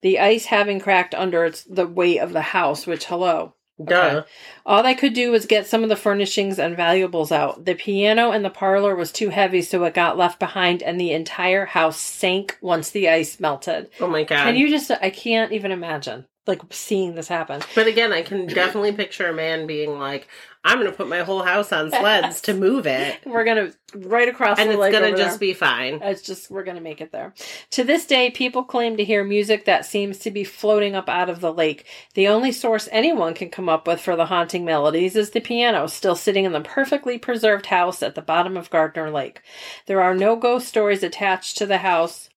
The ice having cracked under its the weight of the house, which hello. Duh. All they could do was get some of the furnishings and valuables out. The piano in the parlor was too heavy, so it got left behind, and the entire house sank once the ice melted. Oh my god. Can you just? I can't even imagine like seeing this happen. But again, I can definitely picture a man being like, I'm going to put my whole house on sleds to move it. We're gonna right across And it's going to just there. be fine. It's just we're gonna make it there. To this day, people claim to hear music that seems to be floating up out of the lake. The only source anyone can come up with for the haunting melodies is the piano, still sitting in the perfectly preserved house at the bottom of Gardner Lake. There are no ghost stories attached to the house,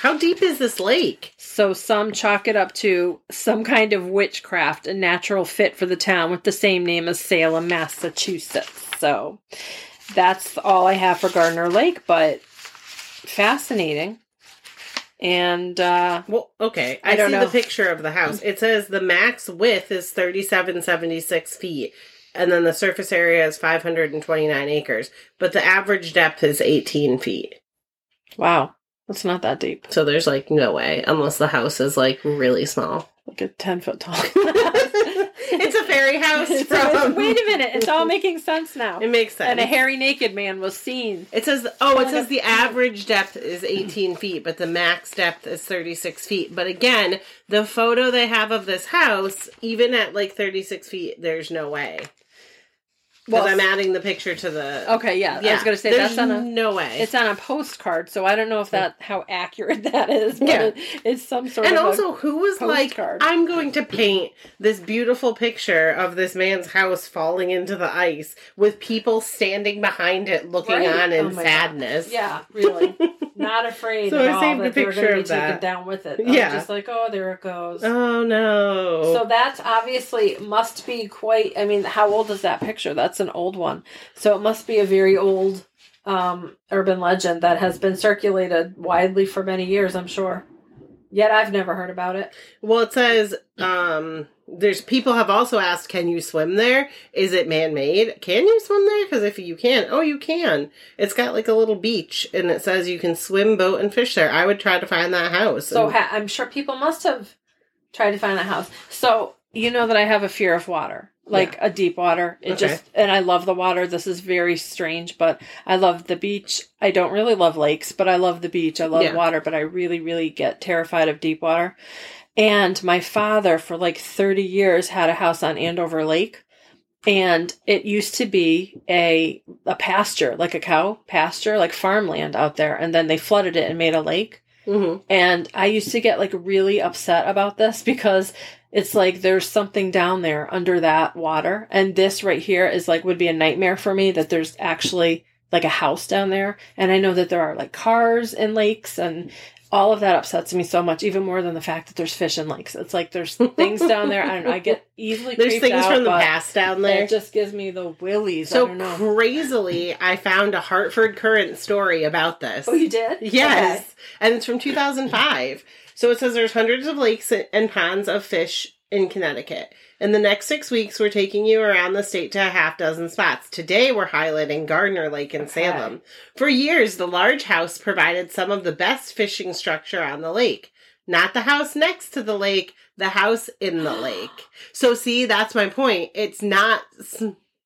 How deep is this lake? So some chalk it up to some kind of witchcraft, a natural fit for the town with the same name as Salem, Massachusetts. So that's all I have for Gardner Lake, but fascinating. And uh Well, okay. I I, don't see know. the picture of the house. It says the max width is 3776 feet. And then the surface area is 529 acres. But the average depth is 18 feet. wow, that's not that deep. So there's like no way, unless the house is like really small. Like a ten foot tall. it's a fairy house It's- from. wait a minute, it's all making sense now. It makes sense. And a hairy naked man was seen. It says, oh, it says the average depth is 18 feet, but the max depth is 36 feet. But again, the photo they have of this house, even at like 36 feet, there's no way. Because Well, I'm adding the picture to the. Okay, yeah, I was gonna say there's that's on a no way. it's on a postcard, so I don't know if that how accurate that is, but Yeah. it, it's some sort and of also, who was like. I'm going to paint this beautiful picture of this man's house falling into the ice with people standing behind it looking Right. on in Oh my God. sadness. yeah, really not afraid So at I all saved a that they're picture going to be of that. taken down with it. Yeah. I'm just like oh, there it goes. Oh no. So that's obviously must be quite. I mean, how old is that picture? That's an old one. So it must be a very old um, urban legend that has been circulated widely for many years. I'm sure. Yet I've never heard about it. Well, it says um there's people have also asked, can you swim there? Is it man made? Can you swim there? Because if you can, oh, you can. It's got like a little beach, and it says you can swim, boat, and fish there. I would try to find that house. So and- ha- I'm sure people must have tried to find that house. So you know that I have a fear of water, like a deep water. It Okay. just and I love the water. This is very strange, but I love the beach. I don't really love lakes, but I love the beach. I love Yeah. water, but I really, really get terrified of deep water. And my father, for like 30 years, had a house on Andover Lake. And it used to be a a pasture, like a cow pasture, like farmland out there. And then they flooded it and made a lake. Mhm. And I used to get like really upset about this because it's like there's something down there under that water. And this right here is like would be a nightmare for me that there's actually like a house down there. And I know that there are like cars in lakes and all of that upsets me so much, even more than the fact that there's fish in lakes. It's like there's things down there. I don't know. I get easily There's things out, from the past down there. It just gives me the willies. I so don't know. crazily, I found a Hartford Courant story about this. oh, you did? Yes. Okay. And it's from 2005. So it says there's hundreds of lakes and ponds of fish in Connecticut. In the next six weeks, we're taking you around the state to a half dozen spots. Today, we're highlighting Gardner Lake in Okay. Salem. For years, the large house provided some of the best fishing structure on the lake. Not the house next to the lake, the house in the lake. So, see, that's my point. It's not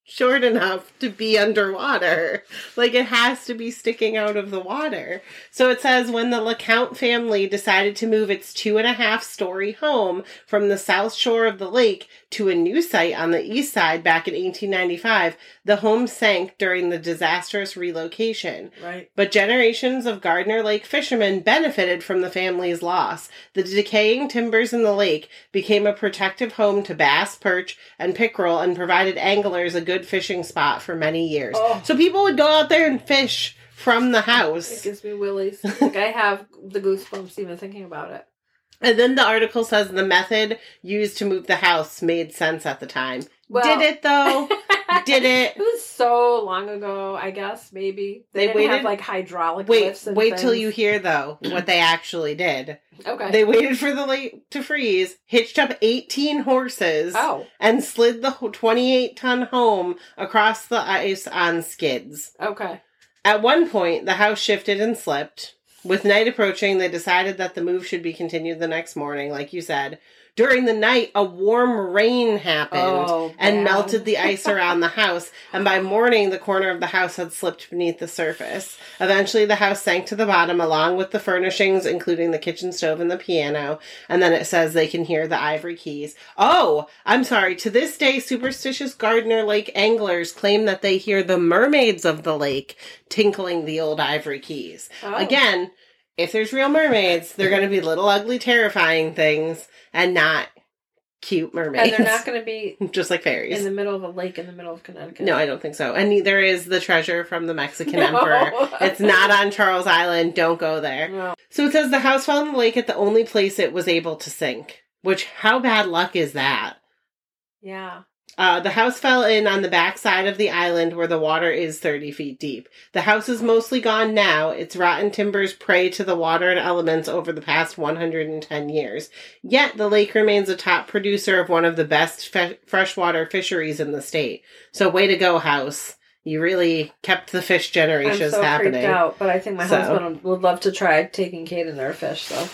short enough to be underwater. Like, it has to be sticking out of the water. So it says when the LeCount family decided to move its two and a half story home from the south shore of the lake to a new site on the east side back in 1895, the home sank during the disastrous relocation. Right. But generations of Gardner Lake fishermen benefited from the family's loss. The decaying timbers in the lake became a protective home to bass, perch, and pickerel and provided anglers a good fishing spot for many years. Oh. So people would go out there and fish from the house. It gives me willies. like I have the goosebumps even thinking about it. And then the article says the method used to move the house made sense at the time. Well- Did it though? Did it? It was so long ago, I guess, maybe. They They, didn't waited- have like hydraulic Wait, lifts and wait till you hear though what they actually did. Okay. They waited for the lake to freeze, hitched up 18 horses, oh, and slid the 28 ton home across the ice on skids. okay. At one point, the house shifted and slipped. With night approaching, they decided that the move should be continued the next morning, like you said. During the night, a warm rain happened Oh, and melted the ice around the house, and by morning, the corner of the house had slipped beneath the surface. Eventually, the house sank to the bottom along with the furnishings, including the kitchen stove and the piano, and then it says they can hear the ivory keys. Oh, I'm sorry. To this day, superstitious Gardner Lake anglers claim that they hear the mermaids of the lake tinkling the old ivory keys. Oh. Again, if there's real mermaids, they're going to be little, ugly, terrifying things and not cute mermaids. And they're not going to be just like fairies. in the middle of a lake in the middle of Connecticut. no, I don't think so. And neither is the treasure from the Mexican No. emperor. It's not on Charles Island. Don't go there. No. So it says the house fell in the lake at the only place it was able to sink. Which, how bad luck is that? Yeah. Uh, the house fell in on the back side of the island where the water is 30 feet deep. The house is mostly gone now. Its rotten timbers prey to the water and elements over the past 110 years. Yet the lake remains a top producer of one of the best fe- freshwater fisheries in the state. So way to go, house. You really kept the fish generations I'm so happening. creeped out, but I think my So- husband would love to try taking Kate and their fish, so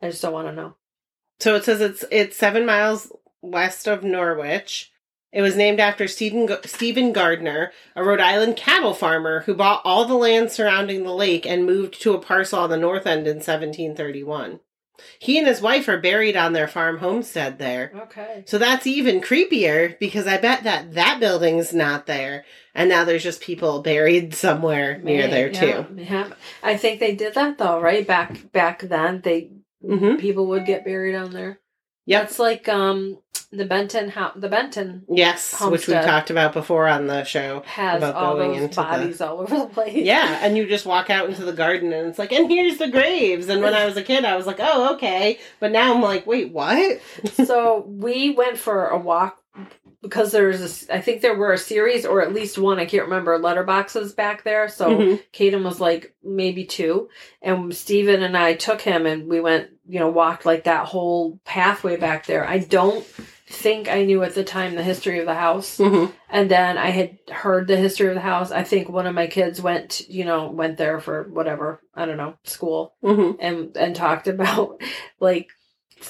I just don't want to know. So it says it's it's seven miles west of Norwich. It was named after Stephen, Stephen Gardner, a Rhode Island cattle farmer who bought all the land surrounding the lake and moved to a parcel on the north end in 1731. He and his wife are buried on their farm homestead there. Okay. So that's even creepier because I bet that that building's not there. And now there's just people buried somewhere near there too. Yeah, yeah. I think they did that though, right? Back back then, they hmm people would get buried on there. Yep. That's like um the Benton house. The Benton Yes, which we Homestead. talked about before on the show. has About all going those into the- bodies all over the place. Yeah, and you just walk out into the garden and it's like, and here's the graves. And when I was a kid, I was like, oh, okay. But now I'm like, wait, what? so we went for a walk because there's a, s- I think there were a series or at least one I can't remember letterboxes back there. So Mhm. Caden was like maybe two, and Steven and I took him and we went, you know, walked like that whole pathway back there. I don't think I knew at the time the history of the house, Mhm. and then I had heard the history of the house. I think one of my kids went, you know, went there for whatever I don't know school Mhm. and and talked about like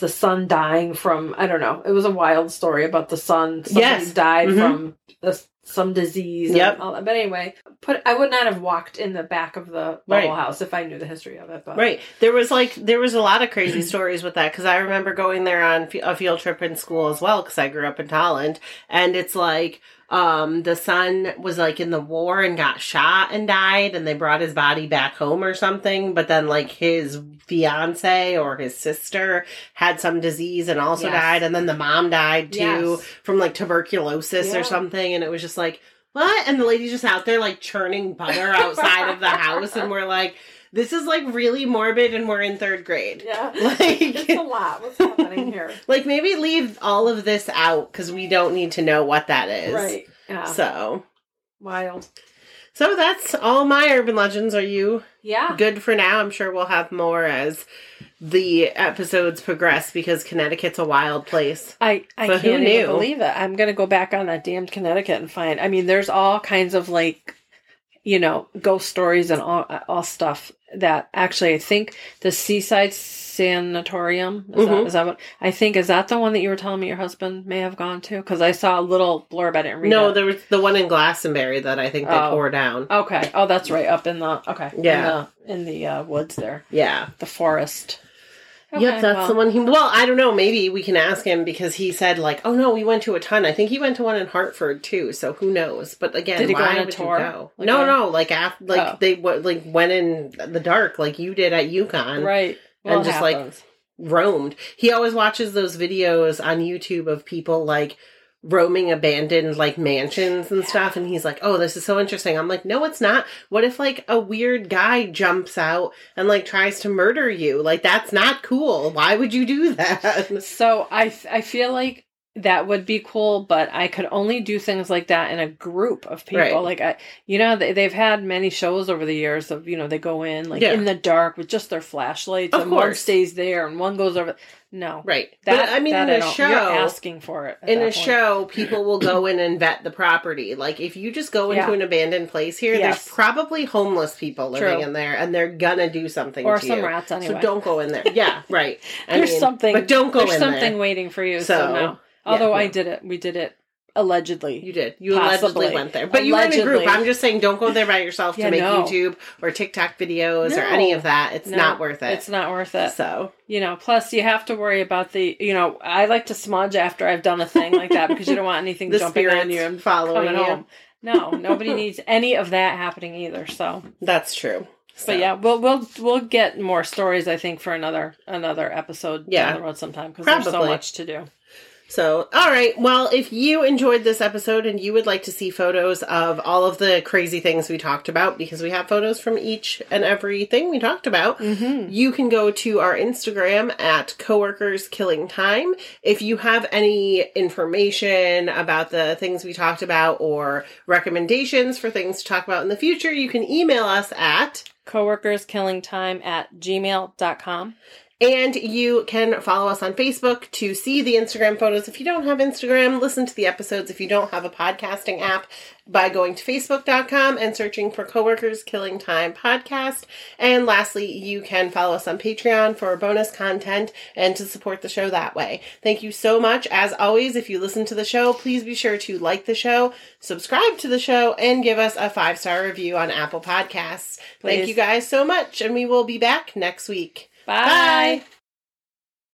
the son dying from I don't know. It was a wild story about the son. Somebody Yes. died Mhm. from this, some disease. Yep. But anyway, put I would not have walked in the back of the Right. bubble house if I knew the history of it. But Right. There was like, there was a lot of crazy stories with that because I remember going there on a field trip in school as well because I grew up in Tolland. And it's like, um, the son was like in the war and got shot and died and they brought his body back home or something. But then like his fiance or his sister had some disease and also Yes. died. And then the mom died too Yes. from like tuberculosis Yeah. or something. And it was just like, what? And the lady's just out there like churning butter outside of the house. And we're like, this is like really morbid and we're in third grade. yeah, Like, it's a lot. What's happening here? like maybe leave all of this out because we don't need to know what that is. Right. Yeah. So, Wild. so that's all my urban legends. Are you Yeah. good for now? I'm sure we'll have more as the episodes progress because Connecticut's a wild place. I, I But can't even believe it. I'm gonna go back on that damned Connecticut and find. I mean, there's all kinds of like, you know, ghost stories and all all stuff that actually I think the Seaside Sanatorium is, that, Mhm. is that what I think is that the one that you were telling me your husband may have gone to because I saw a little blurb. I didn't read. No, it. there was the one in Glastonbury that I think they Oh. tore down. Okay. Oh, that's right. Up in the okay. Yeah. In the, in the uh, woods there, Yeah. the forest. Yep, that's well, the one he. Well, I don't know. Maybe we can ask him because he said like, "Oh no, we went to a ton." I think he went to one in Hartford too. So who knows? But again, Did he go on a tour? go? Like no, a- no, like after, like Oh. they w- like went in the dark, like you did at UConn, Right. Well, and just, like, roamed. He always watches those videos on YouTube of people like roaming abandoned like mansions and stuff and he's like oh this is so interesting i'm like no it's not what if like a weird guy jumps out and like tries to murder you like that's not cool why would you do that So I f- I feel like that would be cool, but I could only do things like that in a group of people. Right. Like I, you know, they, they've had many shows over the years of you know they go in like Yeah. in the dark with just their flashlights, Of and one stays there and one goes over. No, right that but i mean that in I a show you're asking for it. in a point. show, people will go in and vet the property. Like if you just go into Yeah. an abandoned place here, Yes. there's probably homeless people living True. in there, and they're gonna do something or to some you. rats anyway. So don't go in there. Yeah, right. I there's mean, something, but don't go There's in something there. waiting for you. So, So, no. Although yeah, I no. did it, we did it allegedly. You did. You Possibly. allegedly went there, but you were in a group. I'm just saying, don't go there by yourself Yeah, to make no. YouTube or TikTok videos or any of that. It's No, not worth it. It's not worth it. So You know, plus you have to worry about the, you know, I like to smudge after I've done a thing like that because you don't want anything jumping on you and following you. home. No, nobody needs any of that happening either. So, That's true. So, but yeah, we'll we'll we'll get more stories. I think for another another episode Yeah. down the road sometime because there's so much to do. So, all right. Well, if you enjoyed this episode and you would like to see photos of all of the crazy things we talked about, because we have photos from each and everything we talked about, Mm-hmm. you can go to our Instagram at coworkers killing time. If you have any information about the things we talked about or recommendations for things to talk about in the future, you can email us at Coworkers killing time at gmail.com. And you can follow us on Facebook to see the Instagram photos. If you don't have Instagram, listen to the episodes if you don't have a podcasting app by going to facebook.com and searching for Coworkers Killing Time podcast. And lastly, you can follow us on Patreon for bonus content and to support the show that way. Thank you so much. As always, if you listen to the show, please be sure to like the show, subscribe to the show, and give us a five star review on Apple Podcasts. Thank you guys so much, and we will be back next week. Bye. Bye.